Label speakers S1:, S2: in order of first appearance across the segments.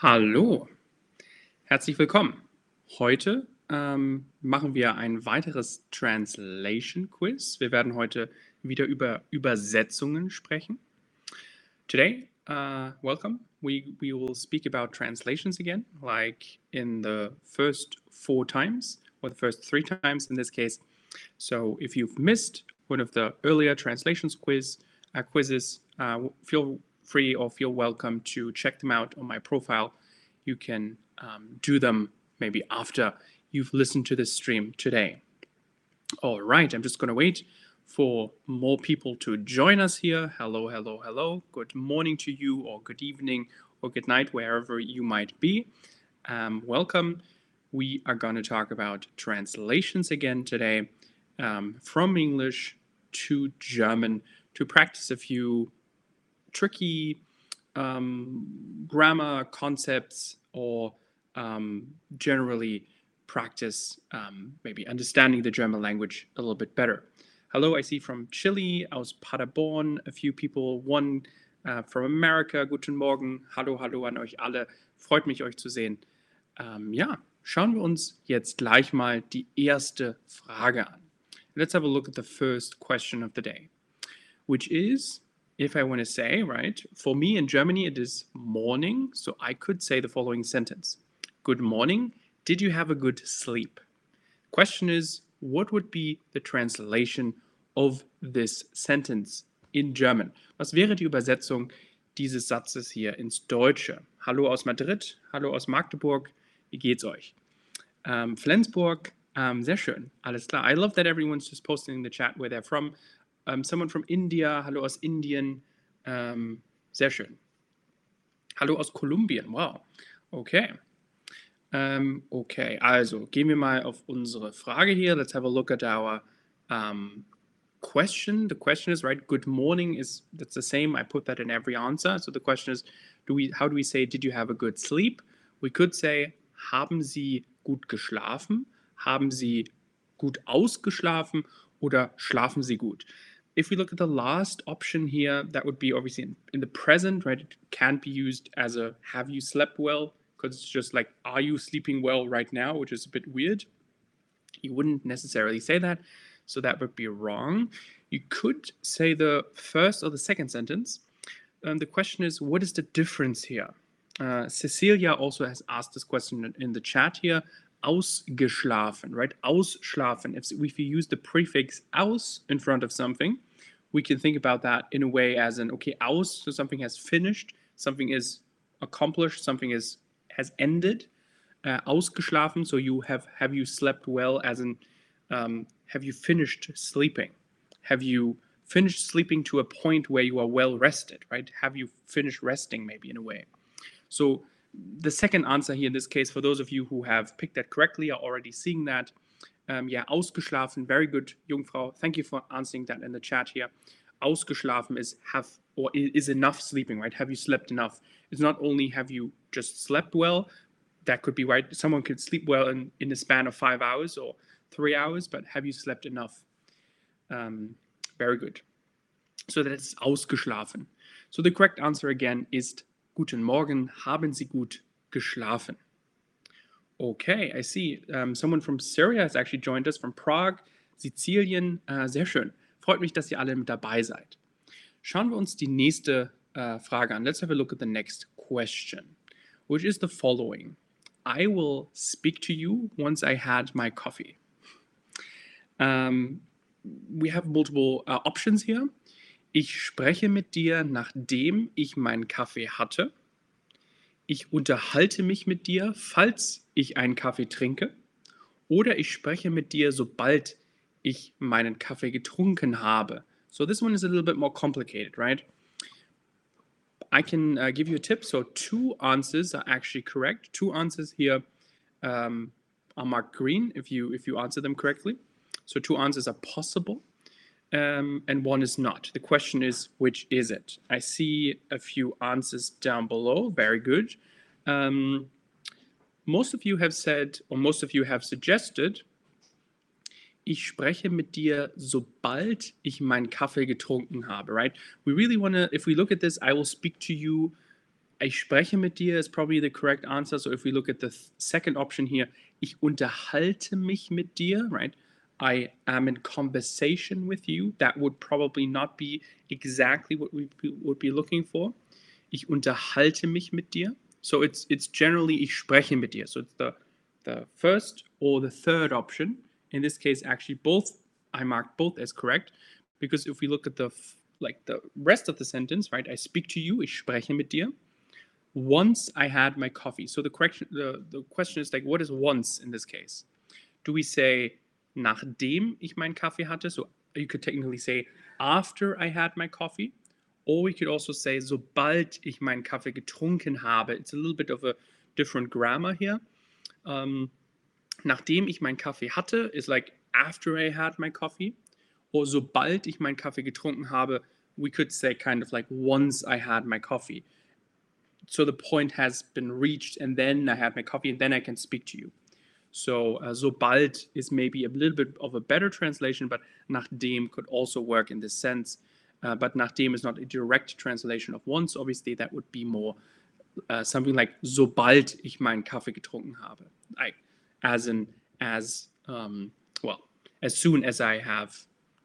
S1: Hallo, herzlich willkommen. Heute ähm, machen wir ein weiteres Translation Quiz. Wir werden heute wieder über Übersetzungen sprechen. Today, uh, welcome. We, we will speak about translations again, like in the first four times, or the first three times in this case. So if you've missed one of the earlier translations quiz uh, quizzes, uh, feel free or feel welcome to check them out on my profile. You can um, do them maybe after you've listened to this stream today. All right, I'm just going to wait for more people to join us here. Hello, hello, hello. Good morning to you, or good evening, or good night, wherever you might be. Um, welcome. We are going to talk about translations again today um, from English to German to practice a few tricky um, grammar concepts or um, generally practice um, maybe understanding the German language a little bit better. Hello, I see from Chile, aus Paderborn, a few people, one uh, from America. Guten Morgen, hallo, hallo an euch alle. Freut mich, euch zu sehen. Ähm, ja, schauen wir uns jetzt gleich mal die erste Frage an. Let's have a look at the first question of the day, which is if I want to say, right, for me in Germany, it is morning. So I could say the following sentence Good morning. Did you have a good sleep? Question is, what would be the translation of this sentence in German? Was wäre die Übersetzung dieses Satzes hier ins Deutsche? Hallo aus Madrid, hallo aus Magdeburg, wie geht's euch? Ähm, Flensburg, ähm, sehr schön, alles klar. I love that everyone's just posting in the chat where they're from. Um, someone from India, hallo aus Indien, ähm, sehr schön. Hallo aus Kolumbien, wow. Okay. Ähm, okay, also gehen wir mal auf unsere Frage hier. Let's have a look at our um, question. The question is right. Good morning is that's the same. I put that in every answer. So the question is, do we? How do we say? Did you have a good sleep? We could say, haben Sie gut geschlafen? Haben Sie gut ausgeschlafen? Oder schlafen Sie gut? If we look at the last option here, that would be obviously in, in the present, right? It can't be used as a have you slept well? Because it's just like, are you sleeping well right now? Which is a bit weird. You wouldn't necessarily say that. So that would be wrong. You could say the first or the second sentence. Um, the question is, what is the difference here? Uh, Cecilia also has asked this question in the chat here. Ausgeschlafen, right? Ausschlafen. If, if you use the prefix aus in front of something, we can think about that in a way as an okay aus so something has finished something is accomplished something is has ended uh, ausgeschlafen so you have have you slept well as in um, have you finished sleeping? Have you finished sleeping to a point where you are well rested right? Have you finished resting maybe in a way? So the second answer here in this case for those of you who have picked that correctly are already seeing that yeah, ausgeschlafen. Very good, Jungfrau. Thank you for answering that in the chat here. Ausgeschlafen is have or is enough sleeping, right? Have you slept enough? It's not only have you just slept well. That could be right. Someone could sleep well in, in the span of five hours or three hours, but have you slept enough? Um, very good. So that's ausgeschlafen. So the correct answer again is Guten Morgen, haben Sie gut geschlafen? Okay, I see. Um, someone from Syria has actually joined us from Prague, Sizilien. Uh, sehr schön. Freut mich, dass ihr alle mit dabei seid. Schauen wir uns die nächste uh, Frage an. Let's have a look at the next question, which is the following. I will speak to you once I had my coffee. Um, we have multiple uh, options here. Ich spreche mit dir, nachdem ich meinen Kaffee hatte. Ich unterhalte mich mit dir, falls ich einen Kaffee trinke. Oder ich spreche mit dir, sobald ich meinen Kaffee getrunken habe. So this one is a little bit more complicated, right? I can uh, give you a tip. So two answers are actually correct. Two answers here um, are marked green if you if you answer them correctly. So two answers are possible, um, and one is not. The question is, which is it? I see a few answers down below. Very good. Um, most of you have said, or most of you have suggested, ich spreche mit dir, sobald ich meinen Kaffee getrunken habe, right? We really want to, if we look at this, I will speak to you ich spreche mit dir is probably the correct answer. So if we look at the th- second option here, ich unterhalte mich mit dir, right? I am in conversation with you. That would probably not be exactly what we would be looking for. Ich unterhalte mich mit dir. So it's it's generally ich spreche mit dir. So it's the the first or the third option. In this case, actually both I marked both as correct because if we look at the like the rest of the sentence, right? I speak to you, ich spreche mit dir. Once I had my coffee. So the correction the, the question is like what is once in this case? Do we say nachdem ich meinen Kaffee hatte? So you could technically say after I had my coffee. Or we could also say sobald ich meinen Kaffee getrunken habe. It's a little bit of a different grammar here. Um, nachdem ich meinen Kaffee hatte is like after I had my coffee. Or sobald ich meinen Kaffee getrunken habe, we could say kind of like once I had my coffee. So the point has been reached, and then I had my coffee, and then I can speak to you. So uh, sobald is maybe a little bit of a better translation, but nachdem could also work in this sense. Uh, but nachdem is not a direct translation of once. Obviously, that would be more uh, something like sobald ich meinen Kaffee getrunken habe. As in as um, well as soon as I have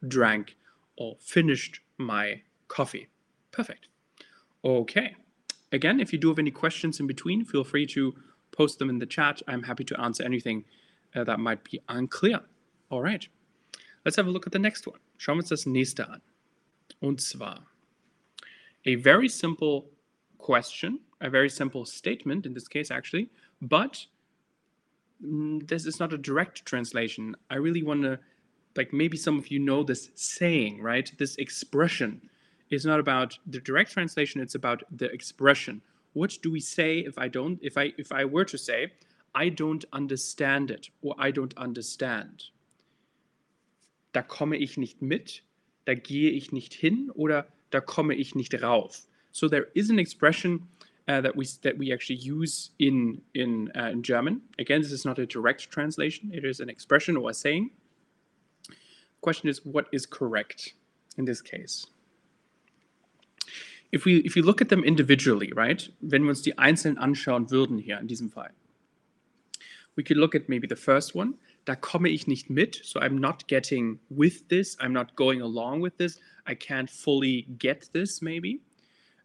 S1: drank or finished my coffee. Perfect. Okay. Again, if you do have any questions in between, feel free to post them in the chat. I'm happy to answer anything uh, that might be unclear. All right. Let's have a look at the next one. Schauen wir uns das nächste an. Und zwar a very simple question, a very simple statement in this case, actually, but mm, this is not a direct translation. I really want to, like, maybe some of you know this saying, right? This expression is not about the direct translation, it's about the expression. What do we say if I don't, if I, if I were to say, I don't understand it or I don't understand? Da komme ich nicht mit, da gehe ich nicht hin oder da komme ich nicht rauf. So there is an expression uh, that we that we actually use in in uh, in German. Again, this is not a direct translation; it is an expression or a saying. Question is, what is correct in this case? If we if we look at them individually, right? Wenn wir uns die einzeln anschauen würden hier in diesem Fall, we could look at maybe the first one. Da komme ich nicht mit, so I'm not getting with this. I'm not going along with this. I can't fully get this, maybe.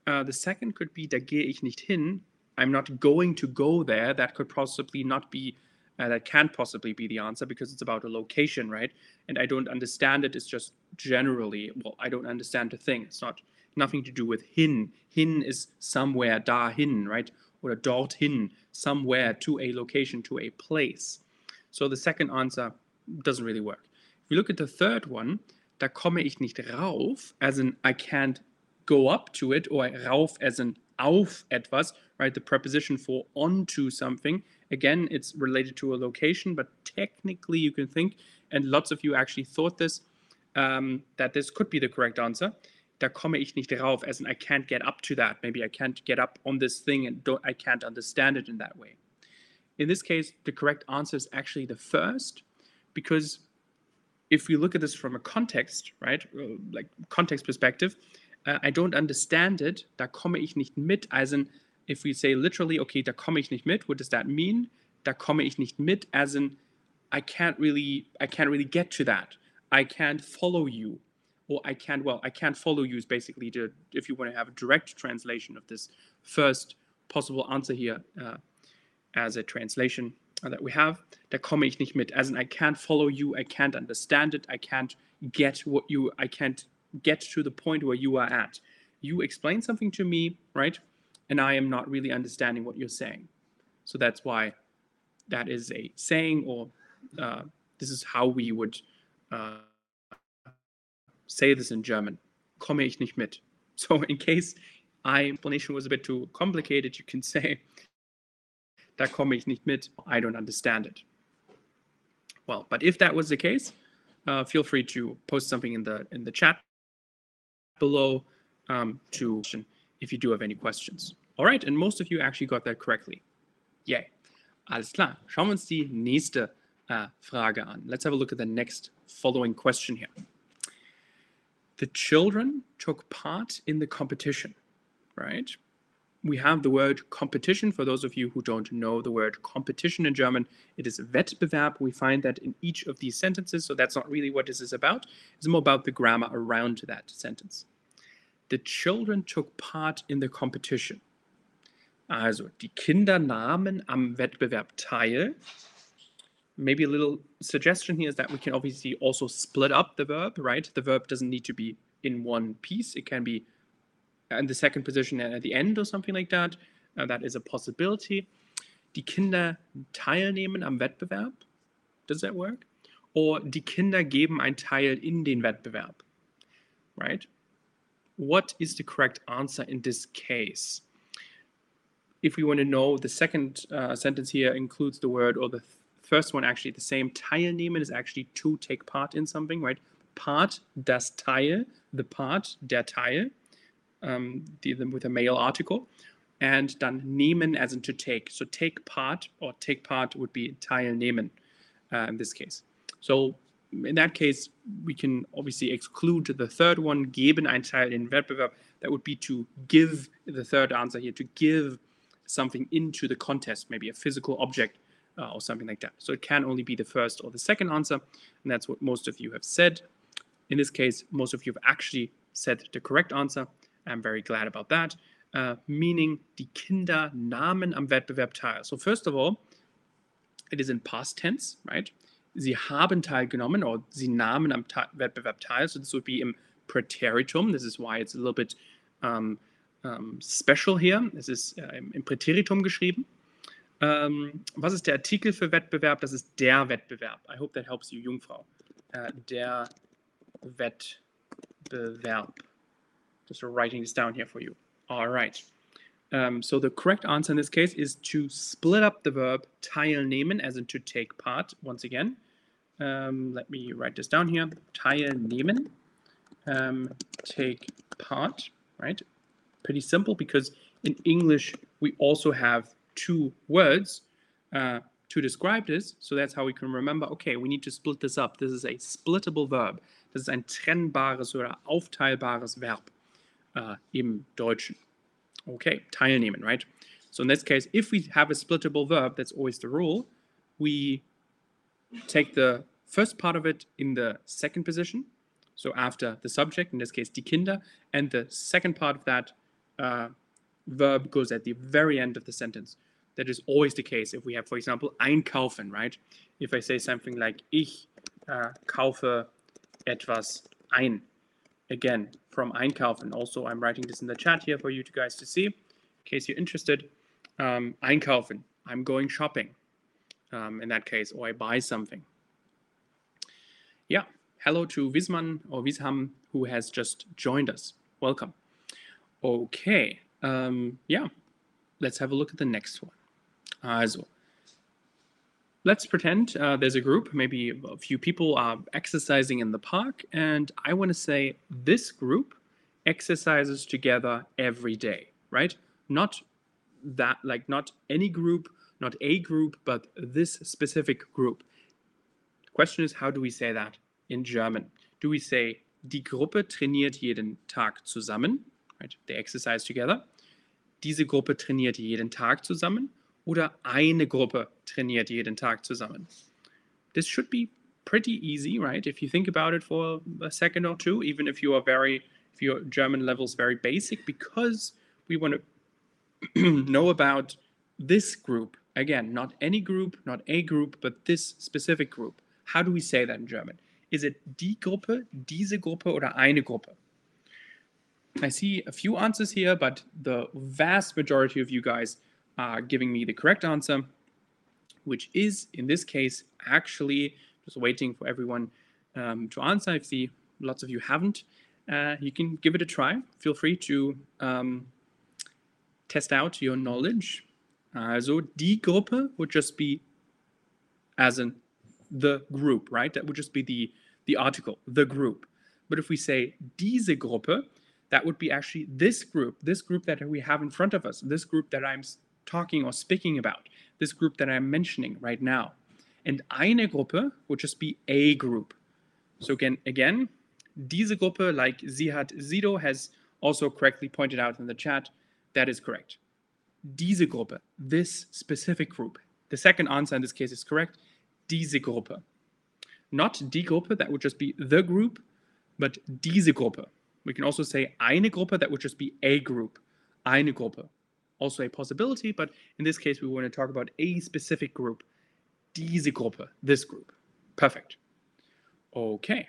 S1: Uh, the second could be, da gehe ich nicht hin. I'm not going to go there. That could possibly not be, uh, that can't possibly be the answer because it's about a location, right? And I don't understand it. It's just generally, well, I don't understand the thing. It's not nothing to do with hin. Hin is somewhere, dahin, right? Or dorthin, somewhere to a location, to a place. So the second answer doesn't really work. If you look at the third one, da komme ich nicht rauf, as in I can't go up to it, or rauf as in auf etwas, right? The preposition for onto something. Again, it's related to a location, but technically you can think, and lots of you actually thought this, um, that this could be the correct answer. Da komme ich nicht rauf, as in I can't get up to that. Maybe I can't get up on this thing and don't, I can't understand it in that way. In this case, the correct answer is actually the first, because if we look at this from a context, right, uh, like context perspective, uh, I don't understand it. Da komme ich nicht mit. As in, if we say literally, okay, da komme ich nicht mit, what does that mean? Da komme ich nicht mit, as in, I can't really, I can't really get to that. I can't follow you, or I can't. Well, I can't follow you is basically to, if you want to have a direct translation of this first possible answer here. Uh, as a translation that we have. Da komme ich nicht mit. As in, I can't follow you. I can't understand it. I can't get what you. I can't get to the point where you are at. You explain something to me, right? And I am not really understanding what you're saying. So that's why that is a saying, or uh, this is how we would uh, say this in German. Komme ich nicht mit. So in case I explanation was a bit too complicated, you can say da komme ich nicht mit. I don't understand it. Well, but if that was the case, uh, feel free to post something in the in the chat below um, to if you do have any questions. All right, and most of you actually got that correctly. Yay. Alles klar. Schauen wir uns die nächste uh, Frage an. Let's have a look at the next following question here. The children took part in the competition, right? we have the word competition. For those of you who don't know the word competition in German, it is Wettbewerb. We find that in each of these sentences, so that's not really what this is about. It's more about the grammar around that sentence. The children took part in the competition. Also, die Kinder nahmen am Wettbewerb teil. Maybe a little suggestion here is that we can obviously also split up the verb, right? The verb doesn't need to be in one piece. It can be in the second position at the end or something like that. Uh, that is a possibility. Die Kinder teilnehmen am Wettbewerb. Does that work? Or die Kinder geben ein Teil in den Wettbewerb. Right? What is the correct answer in this case? If we want to know, the second uh, sentence here includes the word, or the th first one actually, the same teilnehmen is actually to take part in something, right? Part, das Teil, the part, der Teil um, the, the, with a male article, and dann nehmen as in to take. So take part or take part would be teilnehmen uh, in this case. So in that case, we can obviously exclude the third one, geben ein Teil in Wettbewerb. That would be to give the third answer here, to give something into the contest, maybe a physical object uh, or something like that. So it can only be the first or the second answer, and that's what most of you have said. In this case, most of you have actually said the correct answer. I'm very glad about that. Uh, meaning, die Kinder nahmen am Wettbewerb teil. So first of all, it is in past tense, right? Sie haben teilgenommen or sie nahmen am Wettbewerb teil. So this would be im Präteritum. This is why it's a little bit um, um, special here. Es ist äh, im, im, Präteritum geschrieben. Ähm, was ist der Artikel für Wettbewerb? Das ist der Wettbewerb. I hope that helps you, Jungfrau. Äh, der Wettbewerb. Just writing this down here for you. All right. Um, so the correct answer in this case is to split up the verb teilnehmen, as in to take part, once again. Um, let me write this down here. Teilnehmen, um, take part, right? Pretty simple because in English we also have two words uh, to describe this. So that's how we can remember, okay, we need to split this up. This is a splittable verb. Das ist ein trennbares oder aufteilbares Verb uh, im Deutschen. Okay, teilnehmen, right? So in this case, if we have a splittable verb, that's always the rule, we take the first part of it in the second position, so after the subject, in this case, die Kinder, and the second part of that uh, verb goes at the very end of the sentence. That is always the case if we have, for example, einkaufen, right? If I say something like, ich uh, kaufe etwas ein, again, from Einkaufen. Also, I'm writing this in the chat here for you guys to see, in case you're interested. Um, Einkaufen, I'm going shopping um, in that case, or I buy something. Yeah, hello to Wisman or Wisham, who has just joined us. Welcome. Okay, um, yeah, let's have a look at the next one. Also, let's pretend uh, there's a group, maybe a few people are exercising in the park, and I want to say this group exercises together every day, right? Not that, like, not any group, not a group, but this specific group. The question is, how do we say that in German? Do we say, die Gruppe trainiert jeden Tag zusammen, right? They exercise together. Diese Gruppe trainiert jeden Tag zusammen oder eine Gruppe trainiert jeden Tag zusammen. This should be pretty easy, right? If you think about it for a second or two, even if you are very, if your German level is very basic, because we want to know about this group. Again, not any group, not a group, but this specific group. How do we say that in German? Is it die Gruppe, diese Gruppe oder eine Gruppe? I see a few answers here, but the vast majority of you guys uh, giving me the correct answer, which is in this case actually just waiting for everyone um, to answer. If the lots of you haven't, uh, you can give it a try. Feel free to um, test out your knowledge. Also die Gruppe would just be as in the group, right? That would just be the the article, the group. But if we say diese Gruppe, that would be actually this group, this group that we have in front of us, this group that I'm talking or speaking about, this group that I'm mentioning right now. And eine Gruppe would just be a group. So again, again, diese Gruppe, like Zihat Zido has also correctly pointed out in the chat, that is correct. diese Gruppe, this specific group. The second answer in this case is correct, diese Gruppe. Not die Gruppe, that would just be the group, but diese Gruppe. We can also say eine Gruppe, that would just be a group, eine Gruppe. Also a possibility, but in this case, we want to talk about a specific group, diese Gruppe, this group. Perfect. Okay.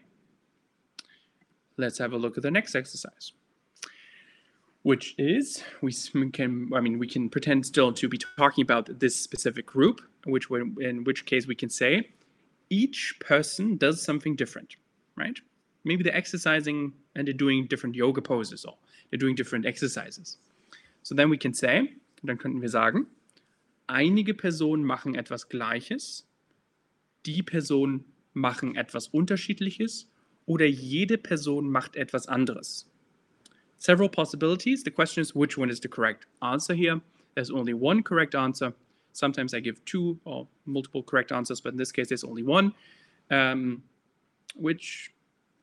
S1: Let's have a look at the next exercise which is we can I mean we can pretend still to be talking about this specific group, which in which case we can say each person does something different, right? Maybe they're exercising and they're doing different yoga poses or they're doing different exercises. So then we can say, dann könnten wir sagen, einige Personen machen etwas Gleiches, die Personen machen etwas Unterschiedliches oder jede Person macht etwas anderes. Several possibilities. The question is which one is the correct answer here. There's only one correct answer. Sometimes I give two or multiple correct answers, but in this case, there's only one, um, which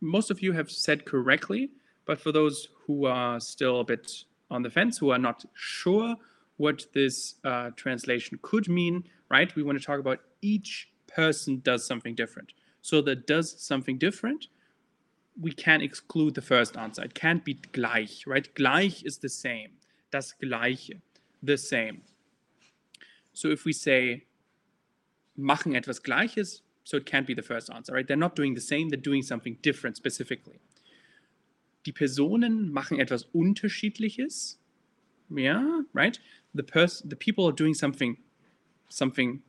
S1: most of you have said correctly. But for those who are still a bit on the fence, who are not sure what this uh, translation could mean, right? We want to talk about each person does something different. So that does something different, we can exclude the first answer. It can't be gleich, right? Gleich is the same. Das Gleiche, the same. So if we say machen etwas Gleiches, so it can't be the first answer, right? They're not doing the same, they're doing something different specifically. Die Personen machen etwas Unterschiedliches. Yeah, right? The person, the people are doing something, something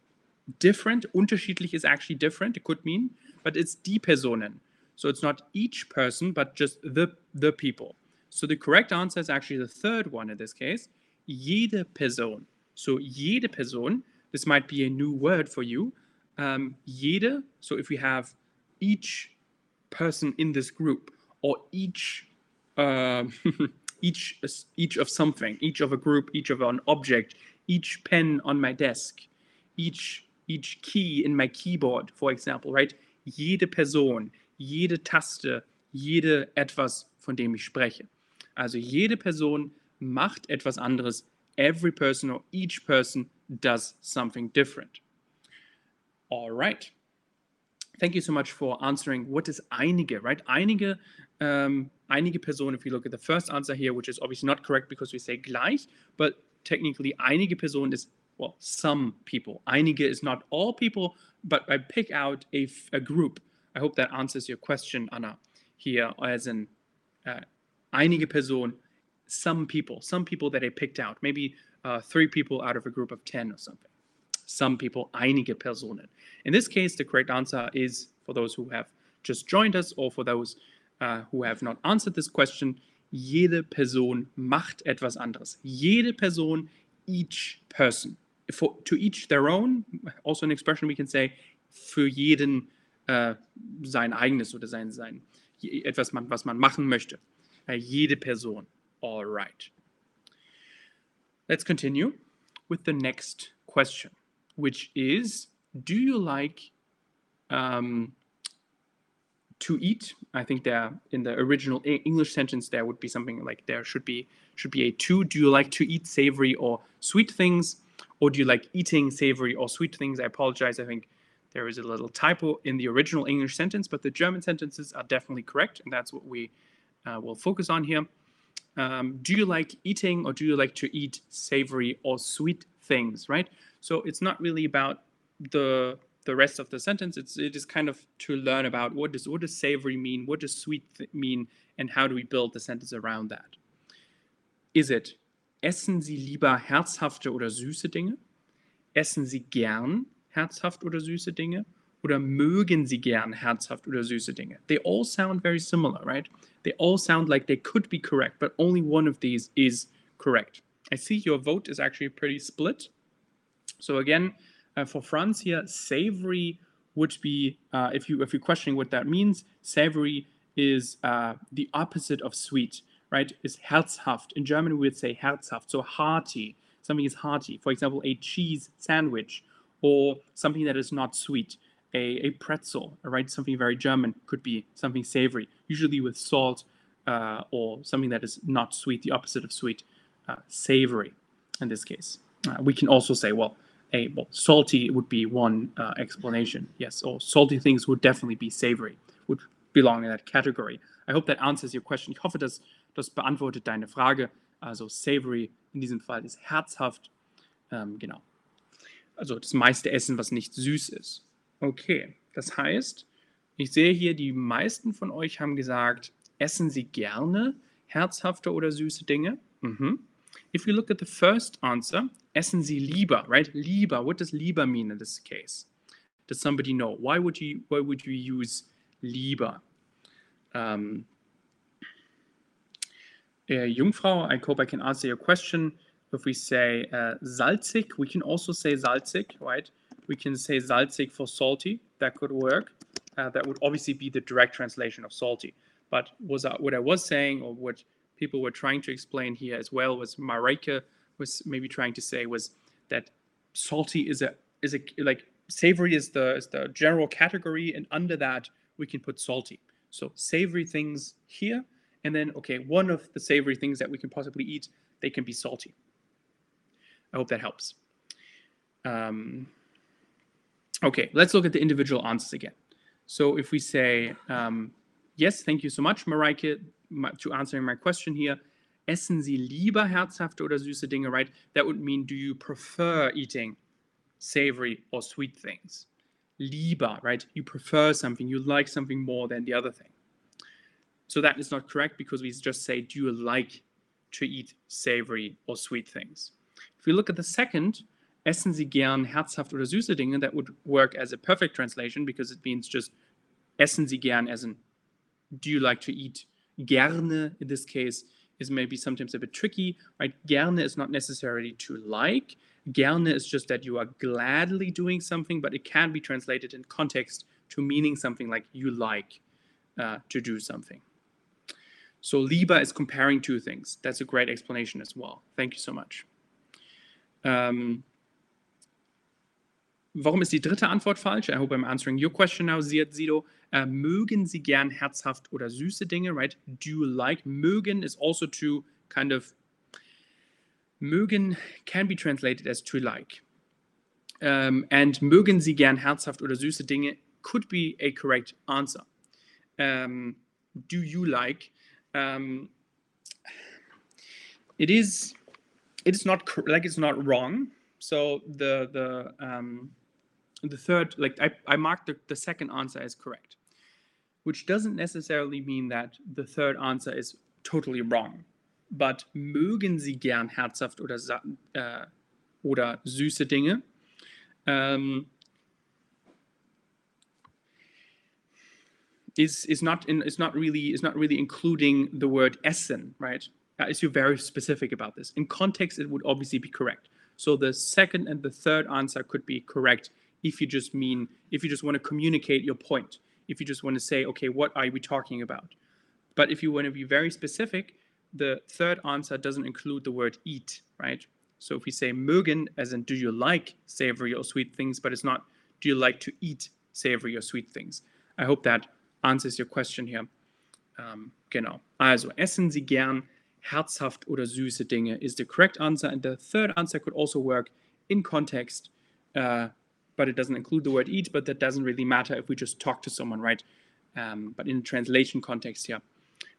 S1: different. Unterschiedlich is actually different. It could mean, but it's die Personen. So it's not each person, but just the the people. So the correct answer is actually the third one in this case. Jede Person. So jede Person, this might be a new word for you. Um, jede, so if we have each person in this group or each uh, each each of something, each of a group, each of an object, each pen on my desk, each each key in my keyboard, for example, right? Jede Person, jede Taste, jede etwas, von dem ich spreche. Also jede Person macht etwas anderes. Every person or each person does something different. All right. Thank you so much for answering what is einige, right? Einige, um, einige Personen, if you look at the first answer here, which is obviously not correct because we say gleich, but technically einige Personen is, well, some people. Einige is not all people, but I pick out a, a group. I hope that answers your question, Anna, here as in uh, einige Personen, some people, some people that I picked out, maybe uh, three people out of a group of 10 or something. Some people, einige Personen. In this case, the correct answer is for those who have just joined us or for those uh, who have not answered this question, jede Person macht etwas anderes. Jede Person, each person. For, to each their own, also an expression we can say, für jeden äh, sein eigenes oder sein, sein etwas, man, was man machen möchte. Äh, jede Person. All right. Let's continue with the next question, which is Do you like um, to eat? I think there in the original English sentence there would be something like there should be should be a to. Do you like to eat savory or sweet things? Or do you like eating savory or sweet things? I apologize. I think there is a little typo in the original English sentence, but the German sentences are definitely correct, and that's what we uh, will focus on here. Um, do you like eating or do you like to eat savory or sweet things, right? So it's not really about the the rest of the sentence. It's it is kind of to learn about what does what does savory mean, what does sweet mean, and how do we build the sentence around that. Is it essen Sie lieber herzhafte oder süße Dinge? Essen Sie gern herzhaft oder süße Dinge? Oder mögen Sie gern herzhaft oder süße Dinge? They all sound very similar, right? They all sound like they could be correct, but only one of these is correct. I see your vote is actually pretty split. So again, uh, for France here, savory would be uh, if you if you're questioning what that means, savory is uh, the opposite of sweet, right? Is herzhaft. In German, we would say herzhaft, so hearty. Something is hearty. For example, a cheese sandwich or something that is not sweet. A, a pretzel, right? Something very German could be something savory, usually with salt uh, or something that is not sweet, the opposite of sweet, uh, savory. in this case. Uh, we can also say, well, a well, salty would be one uh, explanation. Yes, or salty things would definitely be savory, would belong in that category. I hope that answers your question. Ich hoffe, das, das beantwortet deine Frage. Also savory in diesem Fall ist herzhaft. Ähm, genau. Also das meiste Essen, was nicht süß ist. Okay, das heißt, ich sehe hier, die meisten von euch haben gesagt, essen sie gerne herzhafte oder süße Dinge? Mhm. If we look at the first answer, essen Sie lieber, right? Lieber. What does lieber mean in this case? Does somebody know? Why would you why would you use lieber? Um, uh, Jungfrau, I hope I can answer your question. If we say uh, salzig, we can also say salzig, right? We can say salzig for salty. That could work. Uh, that would obviously be the direct translation of salty. But was that what I was saying, or what people were trying to explain here as well was Mareike was maybe trying to say was that salty is a is a like savory is the is the general category and under that we can put salty. So savory things here and then okay one of the savory things that we can possibly eat they can be salty. I hope that helps. Um, okay let's look at the individual answers again. So if we say um, yes thank you so much Mareike to answering my question here, essen Sie lieber herzhafte oder süße Dinge, right? That would mean, do you prefer eating savory or sweet things? Lieber, right? You prefer something, you like something more than the other thing. So that is not correct because we just say, do you like to eat savory or sweet things? If we look at the second, essen Sie gern herzhaft oder süße Dinge, that would work as a perfect translation because it means just essen Sie gern as in, do you like to eat gerne in this case is maybe sometimes a bit tricky, right? Gerne is not necessarily to like. Gerne is just that you are gladly doing something, but it can be translated in context to meaning something like you like uh, to do something. So lieber is comparing two things. That's a great explanation as well. Thank you so much. Um, warum ist die dritte Antwort falsch? I hope I'm answering your question now, Ziad Zido. Uh, mögen Sie gern herzhaft oder süße Dinge, right? Do you like? Mögen is also to kind of, mögen can be translated as to like. Um, and mögen Sie gern herzhaft oder süße Dinge could be a correct answer. Um, do you like? Um, it is, it is not like it's not wrong. So the the um, the third, like I, I marked the, the second answer as correct which doesn't necessarily mean that the third answer is totally wrong. But mögen Sie gern herzhaft oder, äh, oder süße Dinge? Um, is is not in is not really is not really including the word essen, right? Uh, is you very specific about this. In context, it would obviously be correct. So the second and the third answer could be correct if you just mean if you just want to communicate your point if you just want to say, okay, what are we talking about? But if you want to be very specific, the third answer doesn't include the word eat, right? So if we say mögen, as in do you like savory or sweet things, but it's not do you like to eat savory or sweet things? I hope that answers your question here. Um, genau. Also, essen Sie gern herzhaft oder süße Dinge is the correct answer. And the third answer could also work in context. Uh, but it doesn't include the word eat, but that doesn't really matter if we just talk to someone, right? Um, but in translation context here,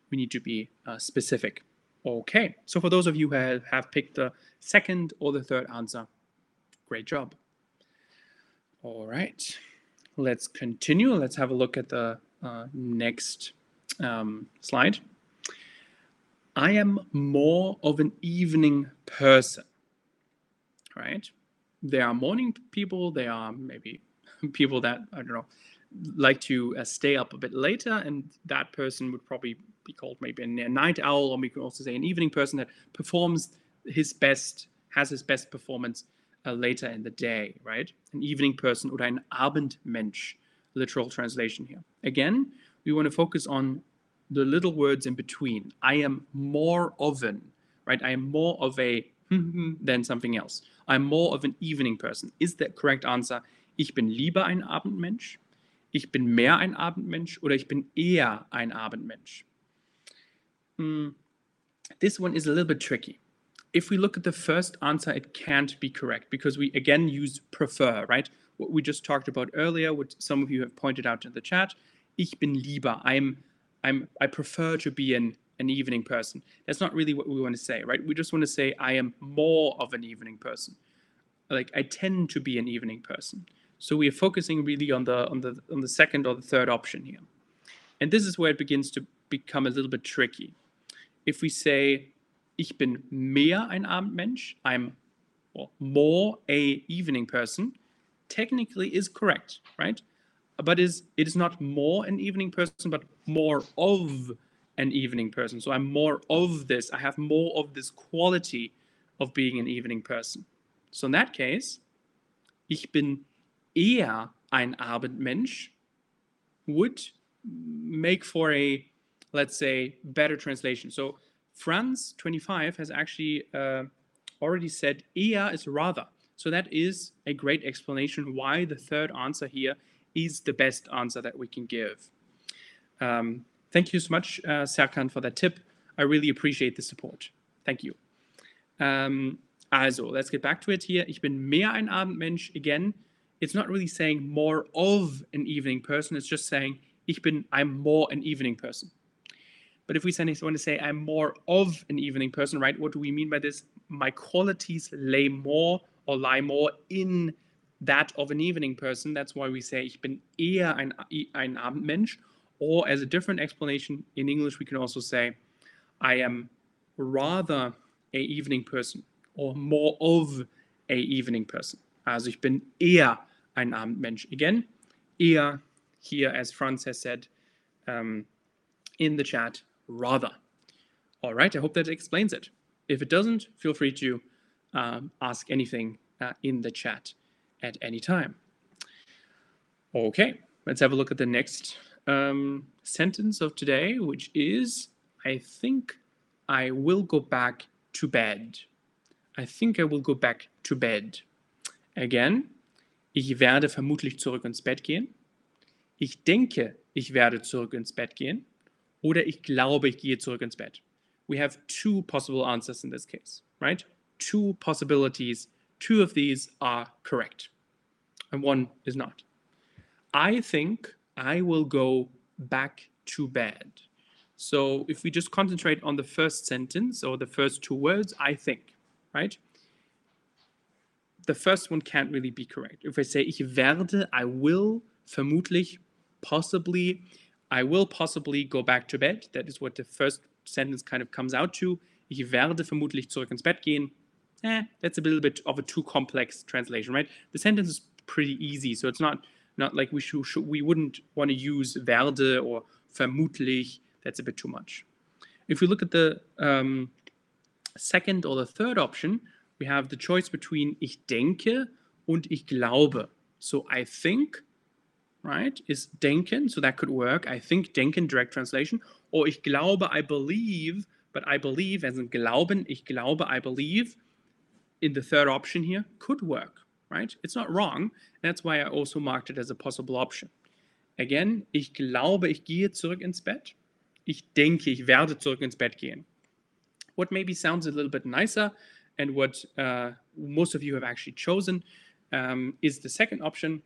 S1: we need to be uh, specific. Okay, so for those of you who have, have picked the second or the third answer, great job. All right, let's continue. Let's have a look at the uh, next um, slide. I am more of an evening person, right? There are morning people, there are maybe people that, I don't know, like to uh, stay up a bit later, and that person would probably be called maybe a night owl, or we can also say an evening person that performs his best, has his best performance uh, later in the day, right? An evening person oder ein Abendmensch, literal translation here. Again, we want to focus on the little words in between. I am more of an, right? I am more of a than something else. I'm more of an evening person. Is the correct answer? Ich bin lieber ein Abendmensch. Ich bin mehr ein Abendmensch oder ich bin eher ein Abendmensch. Mm, this one is a little bit tricky. if we look at the first answer, it can't be correct because we again use prefer, right? What we just talked about earlier, what some of you have pointed out in the chat. Ich bin lieber. I'm, I'm, I prefer to be an, an evening person. That's not really what we want to say, right? We just want to say I am more of an evening person. Like I tend to be an evening person. So we are focusing really on the on the on the second or the third option here. And this is where it begins to become a little bit tricky. If we say ich bin mehr ein Abendmensch, I'm well, more a evening person, technically is correct, right? But is it is not more an evening person, but more of an evening person. So I'm more of this. I have more of this quality of being an evening person. So in that case, ich bin eher ein Abendmensch would make for a, let's say, better translation. So Franz 25 has actually uh, already said eher is rather. So that is a great explanation why the third answer here is the best answer that we can give. Um, thank you so much, uh, Serkan, for that tip. I really appreciate the support. Thank you. Um, also, let's get back to it here. Ich bin mehr ein Abendmensch. Again, it's not really saying more of an evening person. It's just saying ich bin, I'm more an evening person. But if we want to say I'm more of an evening person, right? What do we mean by this? My qualities lay more or lie more in that of an evening person. That's why we say ich bin eher ein, ein Abendmensch. Or as a different explanation in English, we can also say I am rather a evening person or more of a evening person. Also ich bin eher ein Abendmensch. Again, eher here, as Franz has said um, in the chat, rather. All right, I hope that explains it. If it doesn't, feel free to um, ask anything uh, in the chat at any time. Okay, let's have a look at the next um, sentence of today, which is I think I will go back to bed. I think I will go back to bed. Again, ich werde vermutlich zurück ins Bett gehen. Ich denke, ich werde zurück ins Bett gehen. oder ich glaube, ich gehe zurück ins Bett. We have two possible answers in this case, right? Two possibilities. Two of these are correct, and one is not. I think I will go back to bed. So if we just concentrate on the first sentence or the first two words, I think, right? The first one can't really be correct. If I say ich werde, I will, vermutlich, possibly, I will possibly go back to bed. That is what the first sentence kind of comes out to. Ich werde vermutlich zurück ins Bett gehen. Eh, that's a little bit of a too complex translation, right? The sentence is pretty easy, so it's not not like we should, should we wouldn't want to use werde or vermutlich. That's a bit too much. If we look at the um, second or the third option, we have the choice between ich denke und ich glaube. So I think right, is denken, so that could work. I think denken, direct translation. Or ich glaube, I believe, but I believe as in glauben, ich glaube, I believe, in the third option here, could work, right? It's not wrong. That's why I also marked it as a possible option. Again, ich glaube, ich gehe zurück ins Bett. Ich denke, ich werde zurück ins Bett gehen. What maybe sounds a little bit nicer and what uh, most of you have actually chosen um, is the second option,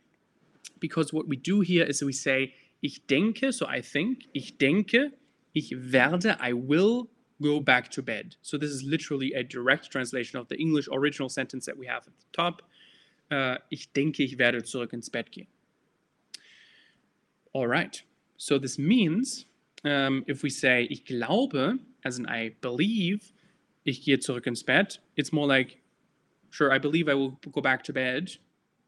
S1: because what we do here is we say, ich denke, so I think, ich denke, ich werde, I will go back to bed. So this is literally a direct translation of the English original sentence that we have at the top. Uh, ich denke, ich werde zurück ins Bett gehen. All right. So this means um, if we say ich glaube, as in I believe, ich gehe zurück ins Bett, it's more like, sure, I believe I will go back to bed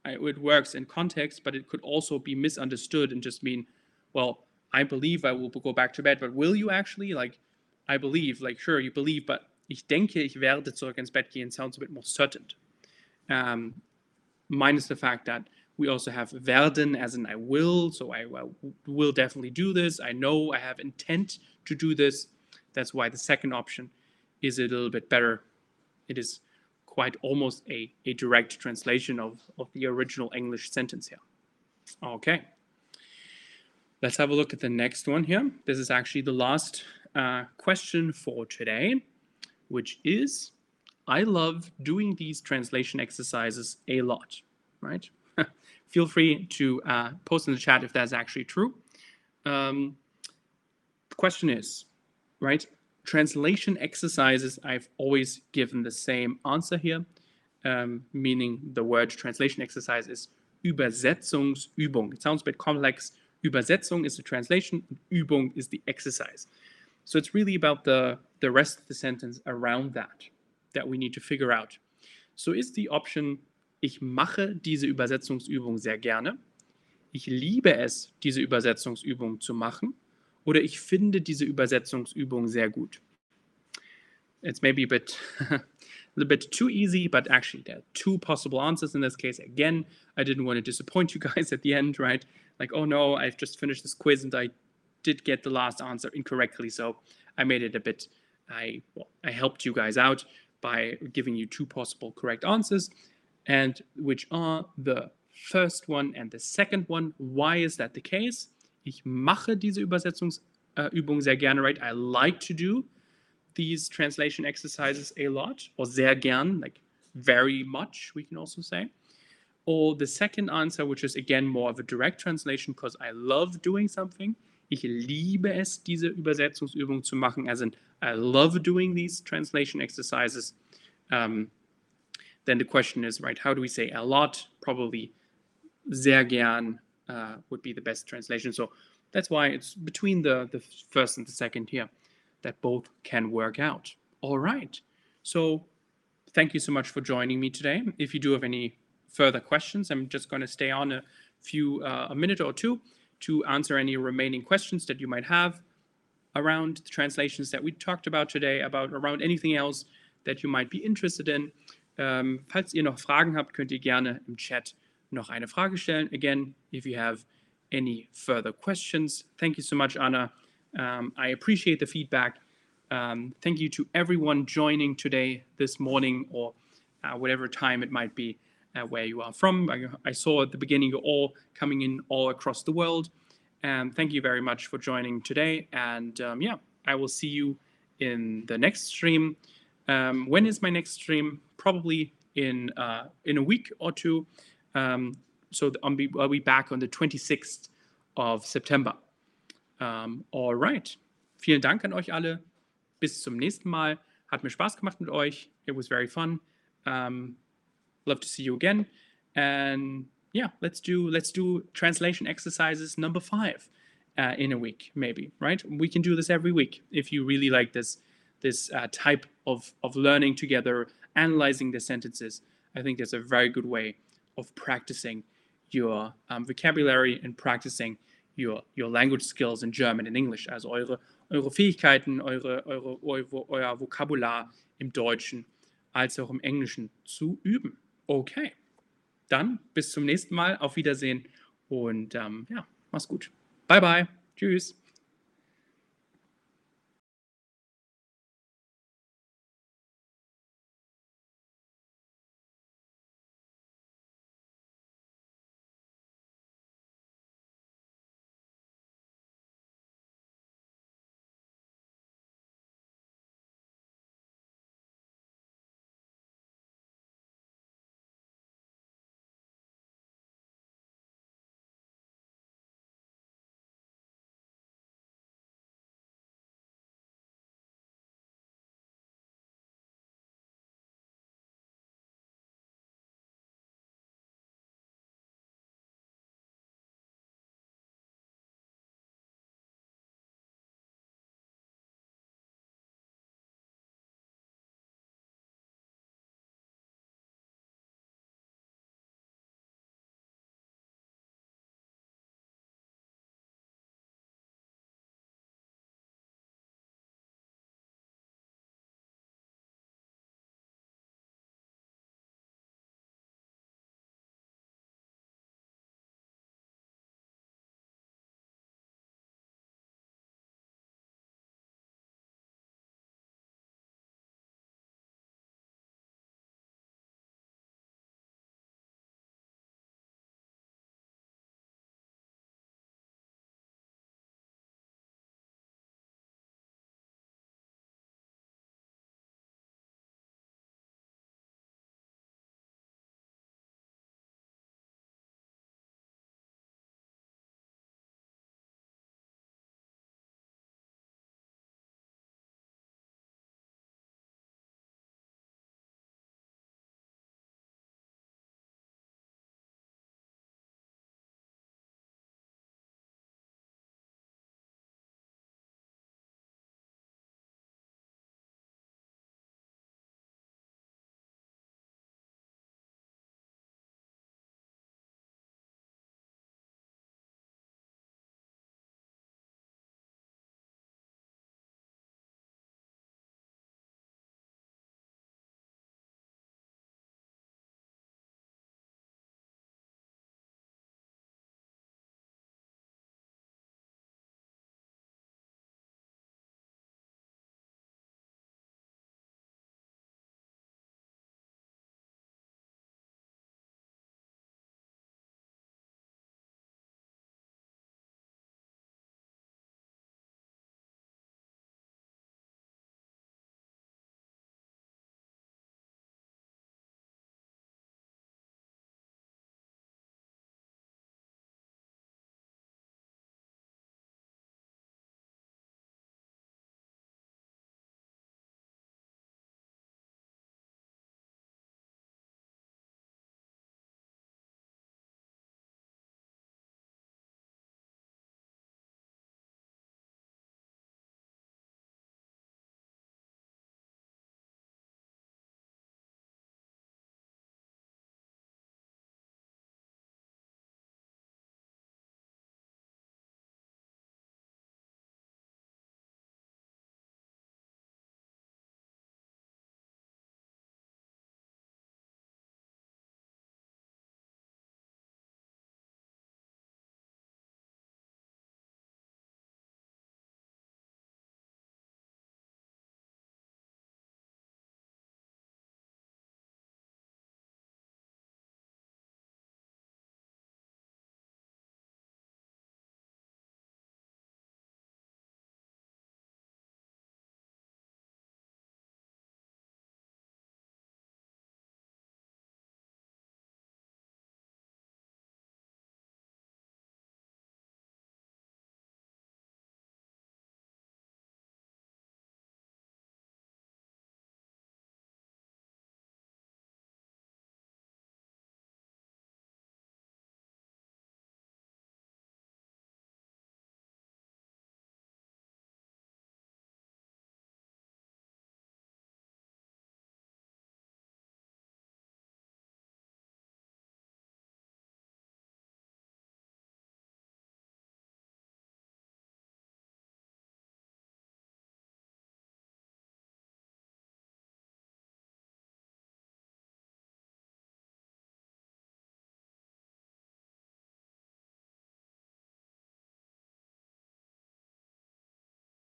S1: it works in context, but it could also be misunderstood and just mean, well, I believe I will go back to bed, but will you actually? Like, I believe, like, sure, you believe, but ich denke, ich werde zurück ins Bett gehen sounds a bit more certain. Um, minus the fact that we also have werden as in I will, so I, I will definitely do this. I know I have intent to do this. That's why the second option is a little bit better. It is quite almost a, a direct translation of, of the original English sentence here. Okay. Let's have a look at the next one here. This is actually the last uh, question for today, which is I love doing these translation exercises a lot, right? Feel free to uh, post in the chat if that's actually true. Um, the question is, right? Translation exercises, I've always given the same answer here, um, meaning the word translation exercise is Übersetzungsübung. It sounds a bit complex. Übersetzung is the translation, Übung is the exercise. So it's really about the, the rest of the sentence around that that we need to figure out. So is the option, ich mache diese Übersetzungsübung sehr gerne. Ich liebe es, diese Übersetzungsübung zu machen. Oder ich finde diese Übersetzungsübung sehr gut. It's maybe a bit, a little bit too easy, but actually there are two possible answers in this case. Again, I didn't want to disappoint you guys at the end, right? Like, oh no, I've just finished this quiz and I did get the last answer incorrectly. So I made it a bit, I, well, I helped you guys out by giving you two possible correct answers and which are the first one and the second one. Why is that the case? Ich mache diese Übersetzungsübung äh, sehr gerne, right? I like to do these translation exercises a lot, or sehr gern, like very much, we can also say. Or the second answer, which is again more of a direct translation, because I love doing something. Ich liebe es, diese Übersetzungsübung zu machen, as in I love doing these translation exercises. Um, then the question is, right, how do we say a lot? Probably sehr gern uh, would be the best translation. So that's why it's between the, the first and the second here that both can work out. All right. So thank you so much for joining me today. If you do have any further questions, I'm just going to stay on a few, uh, a minute or two to answer any remaining questions that you might have around the translations that we talked about today, about around anything else that you might be interested in. Um, falls ihr noch Fragen habt, könnt ihr gerne im Chat noch eine Frage stellen. Again, if you have any further questions, thank you so much, Anna. Um, I appreciate the feedback. Um, thank you to everyone joining today, this morning, or uh, whatever time it might be where you are from. I, I, saw at the beginning you're all coming in all across the world. And thank you very much for joining today. And um, yeah, I will see you in the next stream. Um, when is my next stream? Probably in uh, in a week or two. Um, so I'll be, I'll be back on the 26th of September. Um, alright. Vielen Dank an euch alle. Bis zum nächsten Mal. Hat mir Spaß gemacht mit euch. It was very fun. Love to see you again. And yeah, let's do let's do translation exercises number five uh, in a week, maybe. Right? We can do this every week if you really like this this uh, type of of learning together, analyzing the sentences. I think that's a very good way of practicing your um, vocabulary and practicing your, your language skills in German and English, also eure, eure Fähigkeiten, eure, eure, eure, euer Vokabular im Deutschen als auch im Englischen zu üben. Okay, dann bis zum nächsten Mal, auf Wiedersehen und ähm, ja, mach's gut. Bye bye, tschüss.